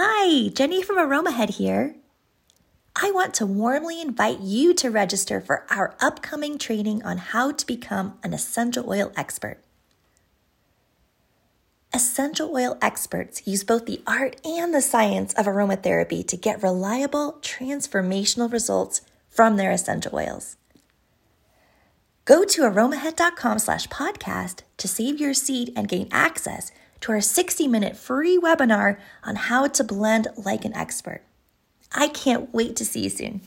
Hi, Jenny from Aromahead here. I want to warmly invite you to register for our upcoming training on how to become an essential oil expert. Essential oil experts use both the art and the science of aromatherapy to get reliable, transformational results from their essential oils. Go to aromahead.com slash podcast to save your seat and gain access to our 60 minute free webinar on how to blend like an expert. I can't wait to see you soon.